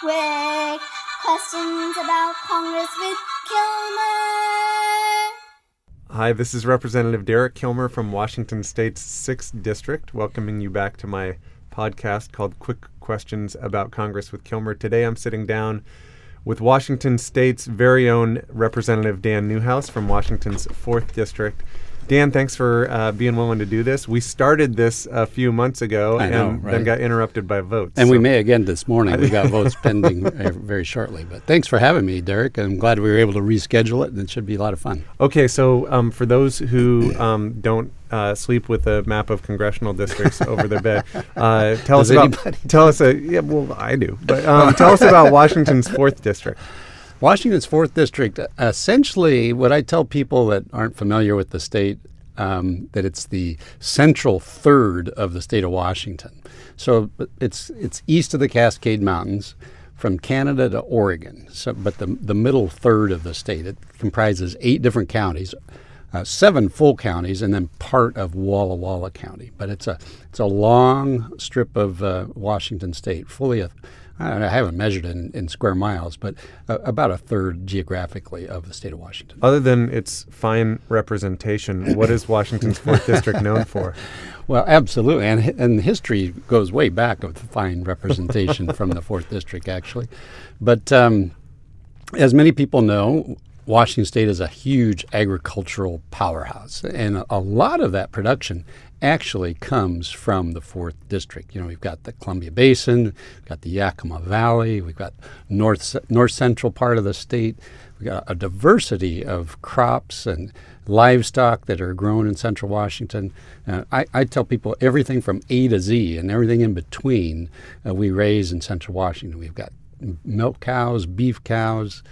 quick questions about Congress with Kilmer. Hi, this is Representative Derek Kilmer from Washington State's 6th District, welcoming you back to my podcast called Quick Questions About Congress with Kilmer. Today I'm sitting down with Washington State's very own Representative Dan Newhouse from Washington's 4th District. Dan, thanks for uh, being willing to do this. We started this a few months ago I and know, then got interrupted by votes. And we may again this morning. We got votes pending uh, very shortly. But thanks for having me, Derek. I'm glad we were able to reschedule it, and it should be a lot of fun. Okay, so um, for those who um, don't uh, sleep with a map of congressional districts over their bed, uh, tell Does us about. Tell us, a, yeah, well, I do, but um, tell us about Washington's fourth district. Washington's 4th District, essentially, what I tell people that aren't familiar with the state, um, that it's the central third of the state of Washington. So it's, it's east of the Cascade Mountains from Canada to Oregon. So, but the, the middle third of the state, it comprises eight different counties. Uh, seven full counties and then part of Walla Walla County, but it's a it's a long strip of uh, Washington State, fully a, I, don't know, I haven't measured in, in square miles, but uh, about a third geographically of the state of Washington. Other than its fine representation, what is Washington's fourth district known for? Well, absolutely, and and history goes way back of fine representation from the fourth district, actually. But um, as many people know, Washington State is a huge agricultural powerhouse, and a, lot of that production actually comes from the fourth district. You know, we've got the Columbia Basin, we've got the Yakima Valley, we've got north north central part of the state. We've got a diversity of crops and livestock that are grown in central Washington. Uh, I, I tell people everything from A to Z and everything in between uh, we raise in central Washington. We've got milk cows, beef cows,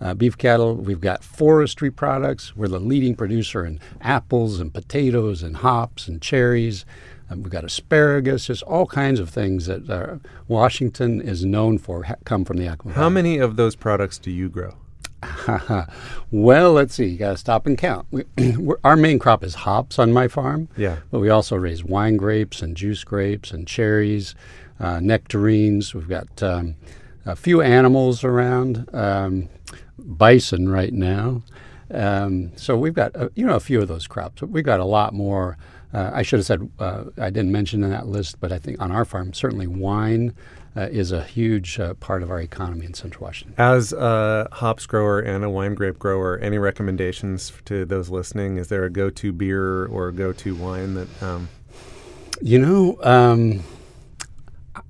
uh, beef cattle. We've got forestry products. We're the leading producer in apples and potatoes and hops and cherries. Um, we've got asparagus, just all kinds of things that uh, Washington is known for ha- come from the Yakima How Valley. many of those products do you grow? well, let's see. You got to stop and count. We, our main crop is hops on my farm. Yeah. But we also raise wine grapes and juice grapes and cherries, uh, nectarines. We've got um, a few animals around, um, bison right now. Um, so we've got uh, you know a few of those crops. But we've got a lot more. Uh, I should have said uh, I didn't mention in that list, but I think on our farm certainly wine uh, is a huge uh, part of our economy in Central Washington. As a hops grower and a wine grape grower, any recommendations to those listening? Is there a go-to beer or a go-to wine that? Um, You know, um,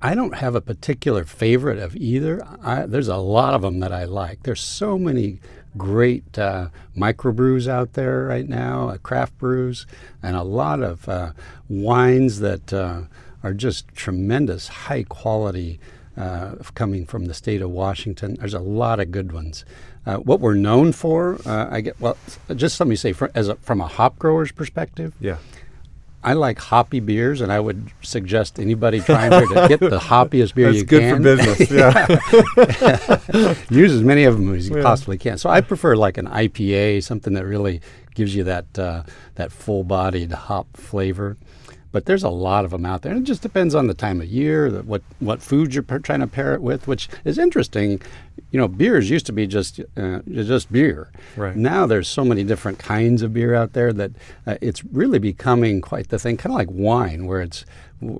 I don't have a particular favorite of either. I, there's a lot of them that I like. There's so many great uh, microbrews out there right now, uh, craft brews, and a lot of uh, wines that uh, are just tremendous, high quality. Uh, coming from the state of Washington, there's a lot of good ones. Uh, what we're known for, I get well. Just let me say, fr- as a, from a hop grower's perspective, yeah. I like hoppy beers, and I would suggest anybody trying to get the hoppiest beer That's you can. That's good for business. Yeah. Use as many of them as you Yeah. possibly can. So I prefer like an IPA, something that really gives you that uh, that full-bodied hop flavor. But there's a lot of them out there, and it just depends on the time of year, the, what what food you're trying to pair it with, which is interesting. You know, beers used to be just uh, just beer. Right. Now there's so many different kinds of beer out there that uh, it's really becoming quite the thing, kind of like wine, where it's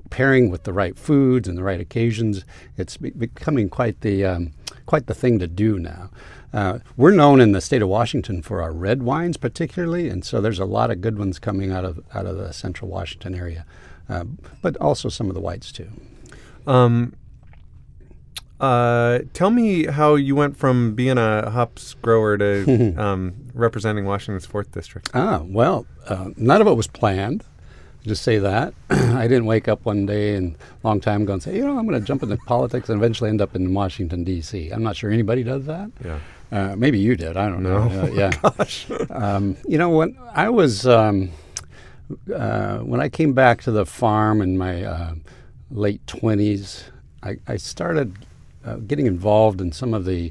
pairing with the right foods and the right occasions. It's be- becoming quite the um, quite the thing to do now. Uh, we're known in the state of Washington for our red wines, particularly, and so there's a lot of good ones coming out of out of the central Washington area, uh, but also some of the whites too. Um, uh, tell me how you went from being a hops grower to um, representing Washington's fourth district. Ah, well, uh, none of it was planned. Just say that. I didn't wake up one day and a long time ago and say, you know, I'm going to jump into politics and eventually end up in Washington D.C. I'm not sure anybody does that. Yeah. Uh, maybe you did. I don't know. Uh, yeah. Um, you know, when I was um, uh, when I came back to the farm in my uh, late twenties, I, I started uh, getting involved in some of the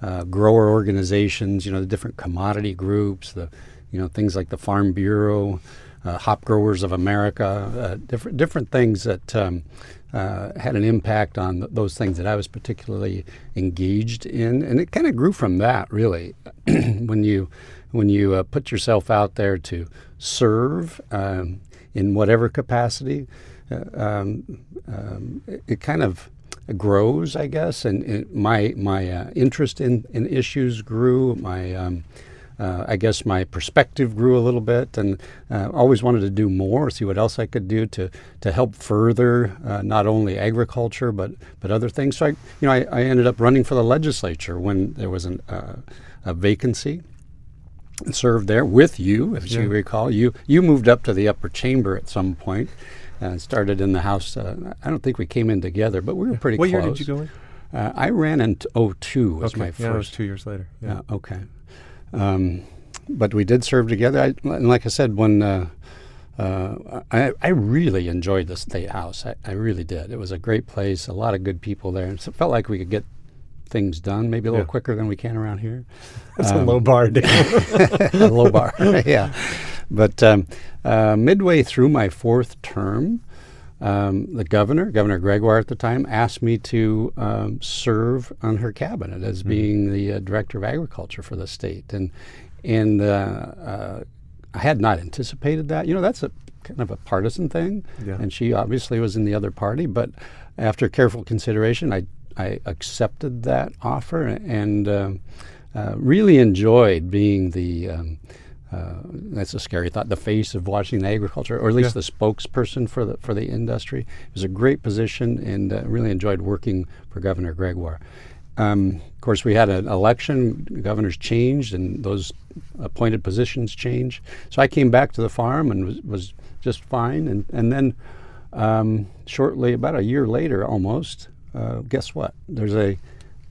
uh, grower organizations. You know, the different commodity groups, the you know things like the Farm Bureau, uh, Hop Growers of America, uh, different different things that um, uh, had an impact on th- those things that I was particularly engaged in, and it kind of grew from that. Really, when you when you uh, put yourself out there to serve um, in whatever capacity, um, um, it, it, kind of grows, I guess. And, and my my uh, interest in, in issues grew. My um, uh, I guess my perspective grew a little bit, and uh, always wanted to do more, see what else I could do to to help further uh, not only agriculture but but other things. So I, you know, I, I ended up running for the legislature when there was an, uh, a vacancy. And served there with you, if yeah. you recall. You you moved up to the upper chamber at some point, and started in the house. Uh, I don't think we came in together, but we were pretty what close. What year did you go in? Uh, I ran in 02 was okay. my first. Yeah, it was two years later. Yeah. okay. Um, but we did serve together. I, and like I said, when uh, uh, I, I, really enjoyed the State House, I, I, really did. It was a great place, a lot of good people there. And it felt like we could get things done maybe a little yeah. quicker than we can around here. That's um, a low bar, a low bar, yeah. But um, uh, midway through my fourth term, um, the governor, Governor Gregoire at the time, asked me to um, serve on her cabinet as mm-hmm. being the uh, director of agriculture for the state, and and uh, uh, I had not anticipated that. You know, that's a kind of a partisan thing, yeah. and she obviously was in the other party. But after careful consideration, I I accepted that offer and um, uh, really enjoyed being the um, uh, that's a scary thought. The face of Washington agriculture, or at least yeah. the spokesperson for the for the industry, it was a great position, and uh, really enjoyed working for Governor Gregoire. Um, of course, we had an election. Governors changed, and those appointed positions changed. So I came back to the farm and was, was just fine. And and then um, shortly, about a year later, almost, uh, guess what? There's a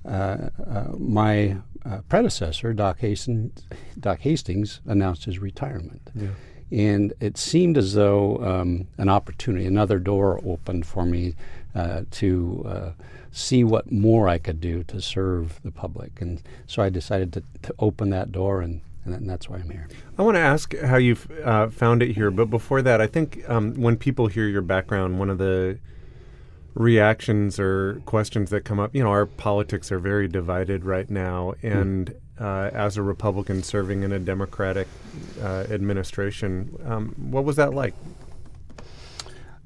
uh, uh, my uh, predecessor, Doc Hastings, Doc Hastings, announced his retirement. Yeah. And it seemed as though um, an opportunity, another door opened for me uh, to uh, see what more I could do to serve the public. And so I decided to, to open that door, and, and that's why I'm here. I want to ask how you uh, found it here, but before that, I think um, when people hear your background, one of the reactions or questions that come up. You know, our politics are very divided right now, hmm. and uh, as a Republican serving in a Democratic uh, administration, um, what was that like?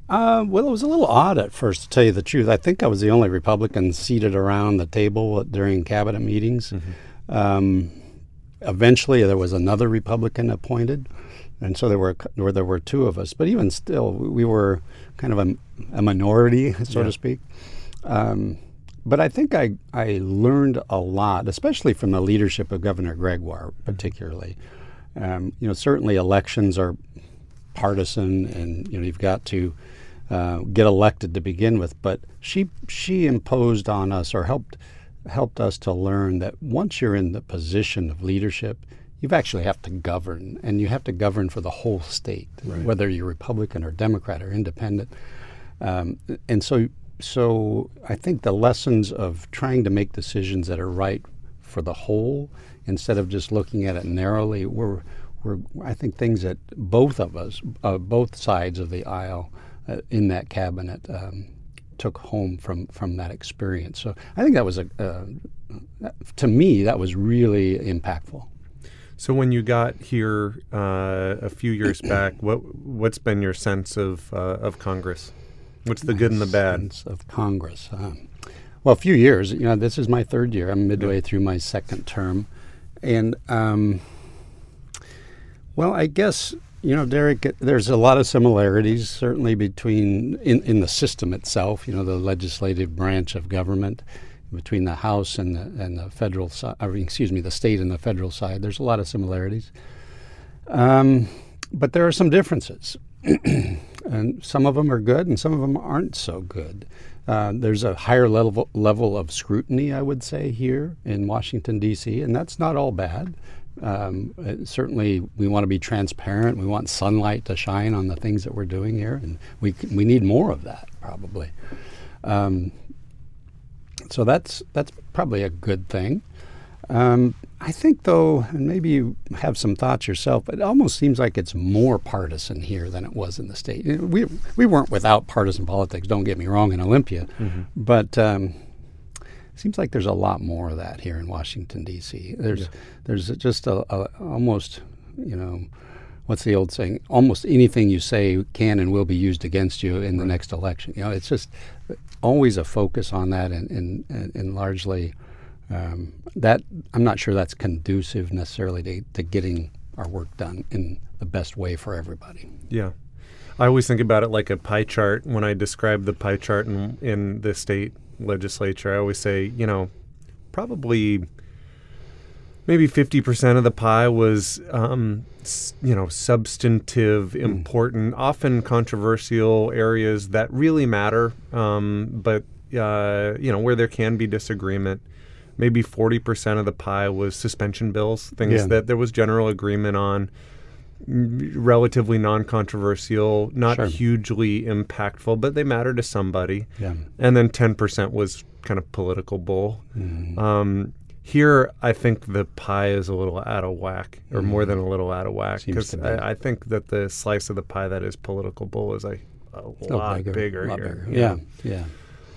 Uh, well, it was a little odd at first, to tell you the truth. I think I was the only Republican seated around the table during cabinet meetings. Mm-hmm. Um, eventually, there was another Republican appointed and so there were where there were two of us. But even still, we were kind of a, a minority, so yeah. to speak. Um, but I think I I learned a lot, especially from the leadership of Governor Gregoire, particularly. Um, you know, certainly elections are partisan, and you know you've got to uh, get elected to begin with. But she she imposed on us or helped helped us to learn that once you're in the position of leadership, you actually have to govern, and you have to govern for the whole state, right. whether you're Republican or Democrat or Independent. Um, and so, so I think the lessons of trying to make decisions that are right for the whole, instead of just looking at it narrowly, were, were I think things that both of us, uh, both sides of the aisle, uh, in that cabinet. Um, took home from from that experience. So I think that was a uh, to me that was really impactful. So when you got here uh, a few years back, what what's been your sense of uh, of Congress? What's the good and the bad? Sense of Congress. Um, well, a few years. You know, this is my third year. I'm midway yeah. through my second term, and um, well, I guess you know, Derek. There's a lot of similarities, certainly between in in the system itself. You know, the legislative branch of government between the House and the, and the federal side, excuse me, the state and the federal side. There's a lot of similarities. Um, but there are some differences. and some of them are good and some of them aren't so good. Uh, there's a higher level, level of scrutiny, I would say, here in Washington, D.C., and that's not all bad. Um, certainly, we want to be transparent. We want sunlight to shine on the things that we're doing here, and we, we need more of that, probably. Um, so that's that's probably a good thing. Um, I think, though, and maybe you have some thoughts yourself, but it almost seems like it's more partisan here than it was in the state. We we weren't without partisan politics. Don't get me wrong in Olympia, Mm-hmm. but um, it seems like there's a lot more of that here in Washington D.C. There's Yeah. there's just a, a almost you know what's the old saying? Almost anything you say can and will be used against you in the next election. You know, it's just always a focus on that, and and, and, largely um, that I'm not sure that's conducive necessarily to, to getting our work done in the best way for everybody. Yeah. I always think about it like a pie chart when I describe the pie chart in, in the state legislature. I always say, you know, probably maybe 50% of the pie was, um, you know, substantive, important, often controversial areas that really matter, um, but, uh, you know, where there can be disagreement. Maybe 40% of the pie was suspension bills, things Yeah. that there was general agreement on relatively non-controversial, not Sure. hugely impactful, but they matter to somebody. Yeah. And then 10% was kind of political bull. Mm-hmm. Um, here, I think the pie is a little out of whack, or more than a little out of whack, Mm-hmm. Because. I, I think that the slice of the pie that is political bull is a, a lot bigger, lot here. bigger. Yeah, yeah.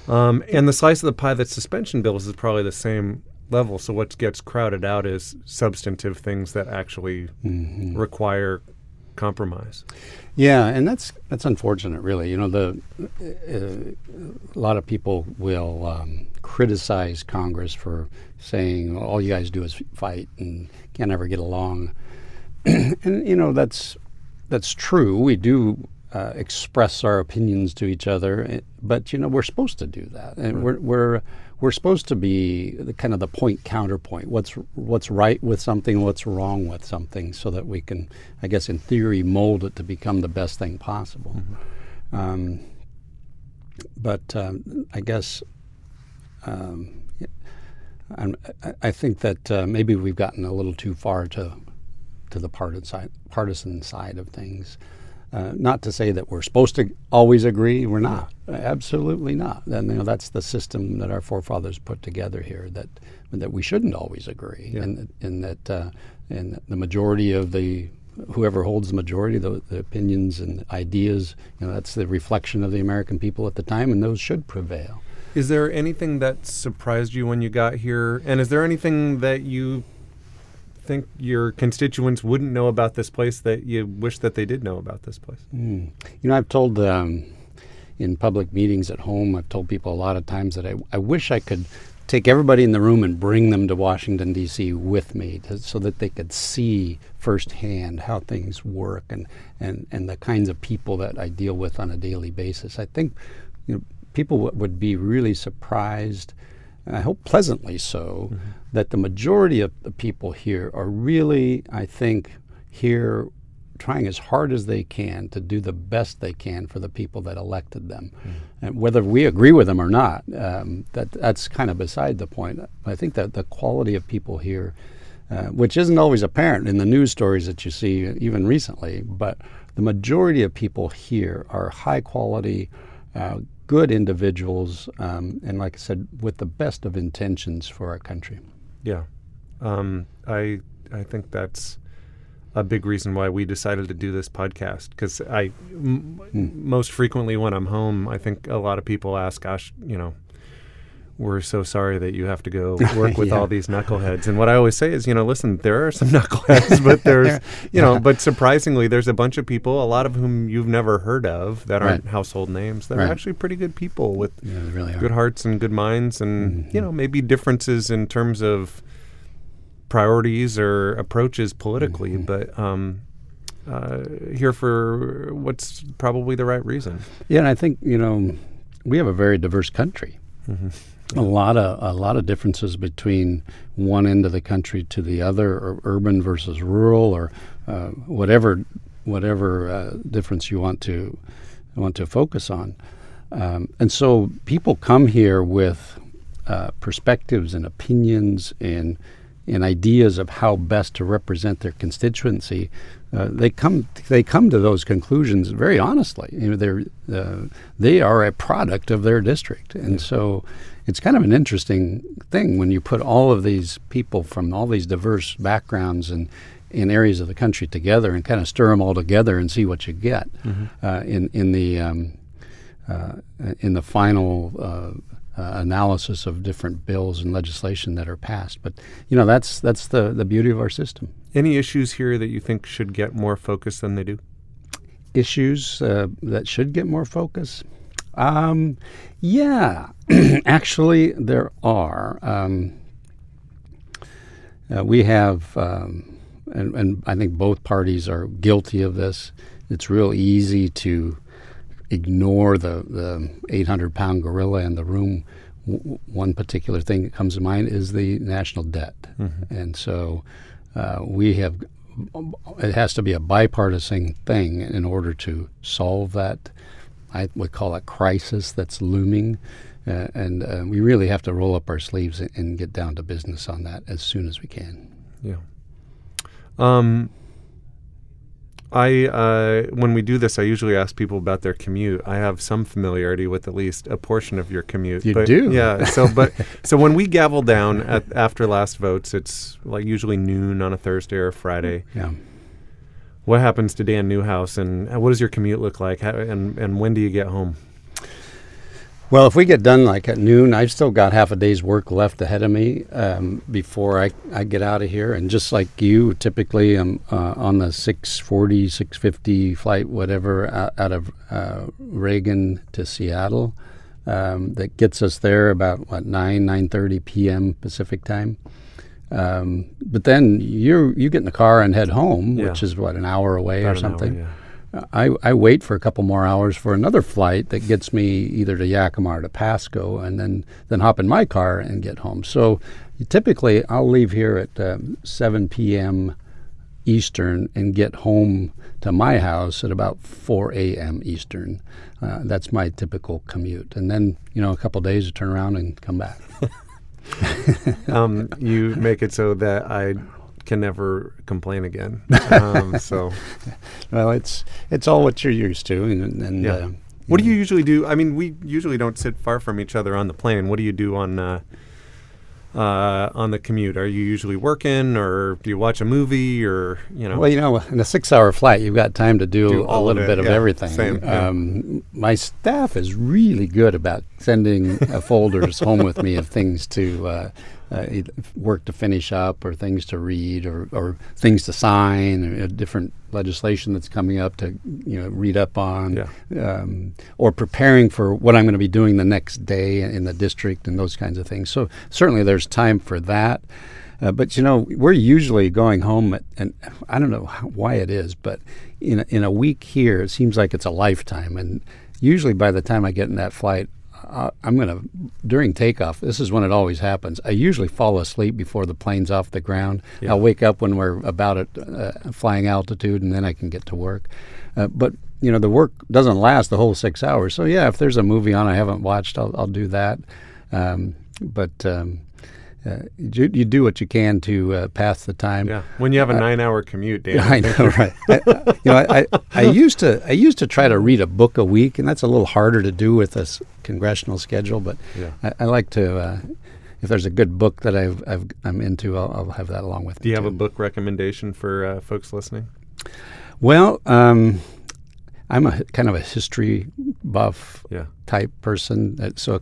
Um, and the slice of the pie that's suspension bills is probably the same level. So what gets crowded out is substantive things that actually Mm-hmm. require compromise. Yeah, and that's that's unfortunate, really. You know, the uh, a lot of people will um, criticize Congress for saying all you guys do is fight and can't ever get along, and you know that's that's true. We do uh, express our opinions to each other, eh, but you know we're supposed to do that, and we're we're we're supposed to be the kind of the point counterpoint. What's what's right with something, what's wrong with something, so that we can, I guess, in theory, mold it to become the best thing possible. Um, but um, I guess um, I- I think that uh, maybe we've gotten a little too far to to the partisan side, partisan side of things. Uh, not to say that we're supposed to always agree. We're not. Absolutely not. And you know that's the system that our forefathers put together here. That that we shouldn't always agree, Yeah. and and that uh, and the majority of the whoever holds the majority, the, the opinions and ideas, you know, that's the reflection of the American people at the time, and those should prevail. Is there anything that surprised you when you got here? And is there anything that you think your constituents wouldn't know about this place that you wish that they did know about this place? Mm. You know, I've told um, in public meetings at home, I've told people a lot of times that I, I wish I could take everybody in the room and bring them to Washington, D.C. with me to, so that they could see firsthand how things work and, and, and the kinds of people that I deal with on a daily basis. I think you know, people w- would be really surprised, and I hope pleasantly so, that the majority of the people here are really, I think, here trying as hard as they can to do the best they can for the people that elected them. And whether we agree with them or not, um, that that's kind of beside the point. I think that the quality of people here, uh, which isn't always apparent in the news stories that you see even recently, but the majority of people here are high quality, uh, good individuals, um, and like I said, with the best of intentions for our country. Yeah, um, I I think that's a big reason why we decided to do this podcast because I m- most frequently when I'm home, I think a lot of people ask, "Gosh, you know." We're so sorry that you have to go work with Yeah. all these knuckleheads. And what I always say is, you know, listen, there are some knuckleheads, but there's, you know, but surprisingly, there's a bunch of people, a lot of whom you've never heard of, that aren't Right. household names, that are actually pretty good people with Yeah, really good hearts and good minds and Mm-hmm. you know maybe differences in terms of priorities or approaches politically Mm-hmm. but um uh, here for what's probably the right reason Yeah, and I think you know we have a very diverse country. A lot of a lot of differences between one end of the country to the other, or urban versus rural, or uh, whatever whatever uh, difference you want to want to focus on. Um, and so people come here with uh, perspectives and opinions and and ideas of how best to represent their constituency, uh, they come they come to those conclusions very honestly. You know, they're uh, they are a product of their district, and so it's kind of an interesting thing when you put all of these people from all these diverse backgrounds and in areas of the country together and kind of stir them all together and see what you get Mm-hmm. uh, in in the um, uh, in the final uh, analysis of different bills and legislation that are passed. But you know that's that's the the beauty of our system. Any issues here that you think should get more focus than they do? Issues uh, that should get more focus. Um, yeah, actually there are. Um, uh, we have, um, and, and I think both parties are guilty of this. It's real easy to ignore the, the 800 pound gorilla in the room. W- one particular thing that comes to mind is the national debt. And so uh, we have, it has to be a bipartisan thing in order to solve that. I would call it crisis that's looming. Uh, and uh, we really have to roll up our sleeves and, and get down to business on that as soon as we can. Yeah. Um, I uh, when we do this, I usually ask people about their commute. I have some familiarity with at least a portion of your commute. You but, do? yeah. So, but so when we gavel down at, after last votes, it's like usually noon on a Thursday or a Friday. Yeah. What happens to Dan Newhouse, and what does your commute look like, How, and and when do you get home? Well, if we get done like at noon, I've still got half a day's work left ahead of me um, before I, I get out of here. And just like you, typically I'm uh, on the 640, 650 flight, whatever, out, out of uh, Reagan to Seattle. Um, that gets us there about what 9 9:30 p.m. Pacific time. Um, but then you you get in the car and head home, Yeah. which is what an hour away About or an hour, something. yeah. I, I wait for a couple more hours for another flight that gets me either to Yakima or to Pasco, and then then hop in my car and get home. So typically, I'll leave here at um, 7 p.m. Eastern and get home to my house at about 4 a.m. Eastern. Uh, that's my typical commute, and then you know a couple days to turn around and come back. um, you make it so that I can never complain again. Um, so, well, it's it's all what you're used to, and, and Yeah. uh, what do you usually do? I mean, we usually don't sit far from each other on the plane. What do you do on uh, uh, on the commute? Are you usually working, or do you watch a movie, or you know? Well, you know, in a six-hour flight, you've got time to do, Do a all of little bit of yeah, everything. same, yeah. Um, my staff is really good about sending uh, folders home with me of things to uh, work to finish up, or things to read, or, or things to sign, or uh, different legislation that's coming up to you know read up on, Yeah. um, or preparing for what I'm going to be doing the next day in the district and those kinds of things. So certainly there's time for that. Uh, but you know, we're usually going home, at, and I don't know how, why it is, but in a, in a week here, it seems like it's a lifetime. And usually, by the time I get in that flight, uh, I'm going to during takeoff. This is when it always happens. I usually fall asleep before the plane's off the ground. Yeah. I'll wake up when we're about at uh, flying altitude, and then I can get to work. Uh, but you know, the work doesn't last the whole six hours. So yeah, if there's a movie on I haven't watched, I'll, I'll do that. Um, but um, uh, you, you do what you can to uh, pass the time. yeah, when you have a nine-hour commute, Dan. I know, right? I, you know, I, I, I used to I used to try to read a book a week, and that's a little harder to do with this congressional schedule. But Yeah. I, I like to. Uh, if there's a good book that I've, I've I'm into, I'll, I'll have that along with Do you have a book recommendation for uh, folks listening? Well, um, I'm a kind of a history buff Yeah. type person. Uh, So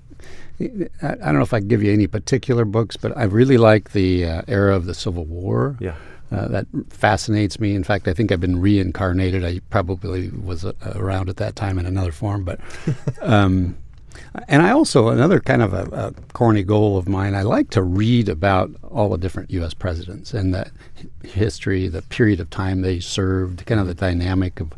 I, I don't know if I can give you any particular books, but I really like the uh, era of the Civil War. Yeah. Uh, that fascinates me. In fact, I think I've been reincarnated. I probably was uh, around at that time in another form, but. Um, and I also another kind of a, a corny goal of mine. I like to read about all the different U.S. presidents and the history, the period of time they served, kind of the dynamic of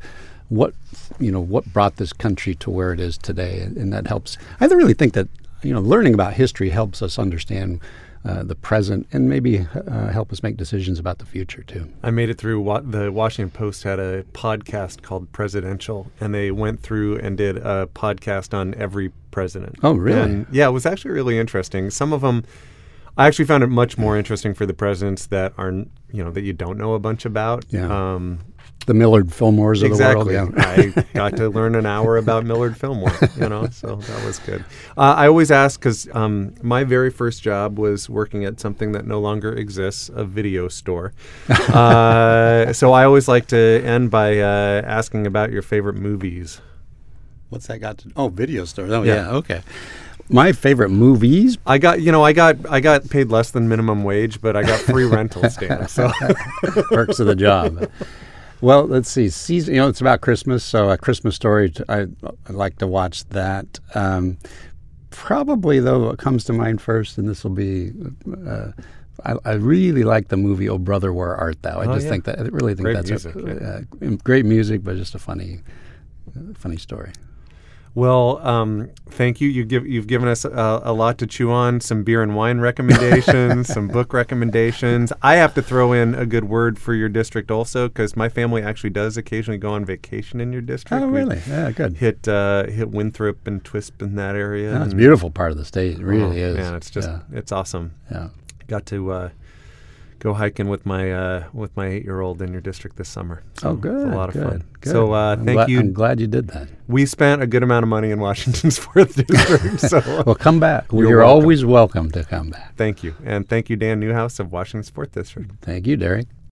what you know what brought this country to where it is today, and, and that helps. I really think that you know learning about history helps us understand uh, the present and maybe uh, help us make decisions about the future too. I made it through. Wa- the Washington Post had a podcast called Presidential, and they went through and did a podcast on every president. Oh, really? And, yeah, it was actually really interesting. Some of them, I actually found it much more interesting for the presidents that are you know that you don't know a bunch about. Yeah. Um, The Millard Fillmores of exactly. the world. Yeah. I got to learn an hour about Millard Fillmore. You know, so that was good. Uh, I always ask because um, my very first job was working at something that no longer exists, a video store. uh, so I always like to end by uh, asking about your favorite movies. What's that got to? Oh, video store. Oh, Yeah. yeah. Okay. My favorite movies. I got, you know, I got, I got paid less than minimum wage, but I got free rental stamps. So perks of the job. Well, let's see. Season, you know, it's about Christmas, so a Christmas story. I, I like to watch that. Um, probably, though, what comes to mind first, and this will be. Uh, I, I really like the movie "Oh Brother, Where Art Thou." I Oh, just yeah. think that I really think Great that's music, a, uh, great music, but just a funny, uh, funny story. Well, um, thank you. You give you've given us a, a lot to chew on. Some beer and wine recommendations, some book recommendations. I have to throw in a good word for your district also, because my family actually does occasionally go on vacation in your district. Oh, We really? Yeah, good. Hit uh, hit Winthrop and Twisp in that area. Yeah, it's a beautiful part of the state. It oh, really is. Man, it's just yeah, it's awesome. yeah. Got to uh, go hiking with my uh, with my eight year old in your district this summer. So Oh, good. It's a lot of good, fun. good. So uh, thank you. I'm glad you did that. we spent a good amount of money in Washington's fourth district. So Well, come back. You're You're, welcome. always welcome to come back. Thank you. And thank you, Dan Newhouse of Washington's Fourth District. Thank you, Derek.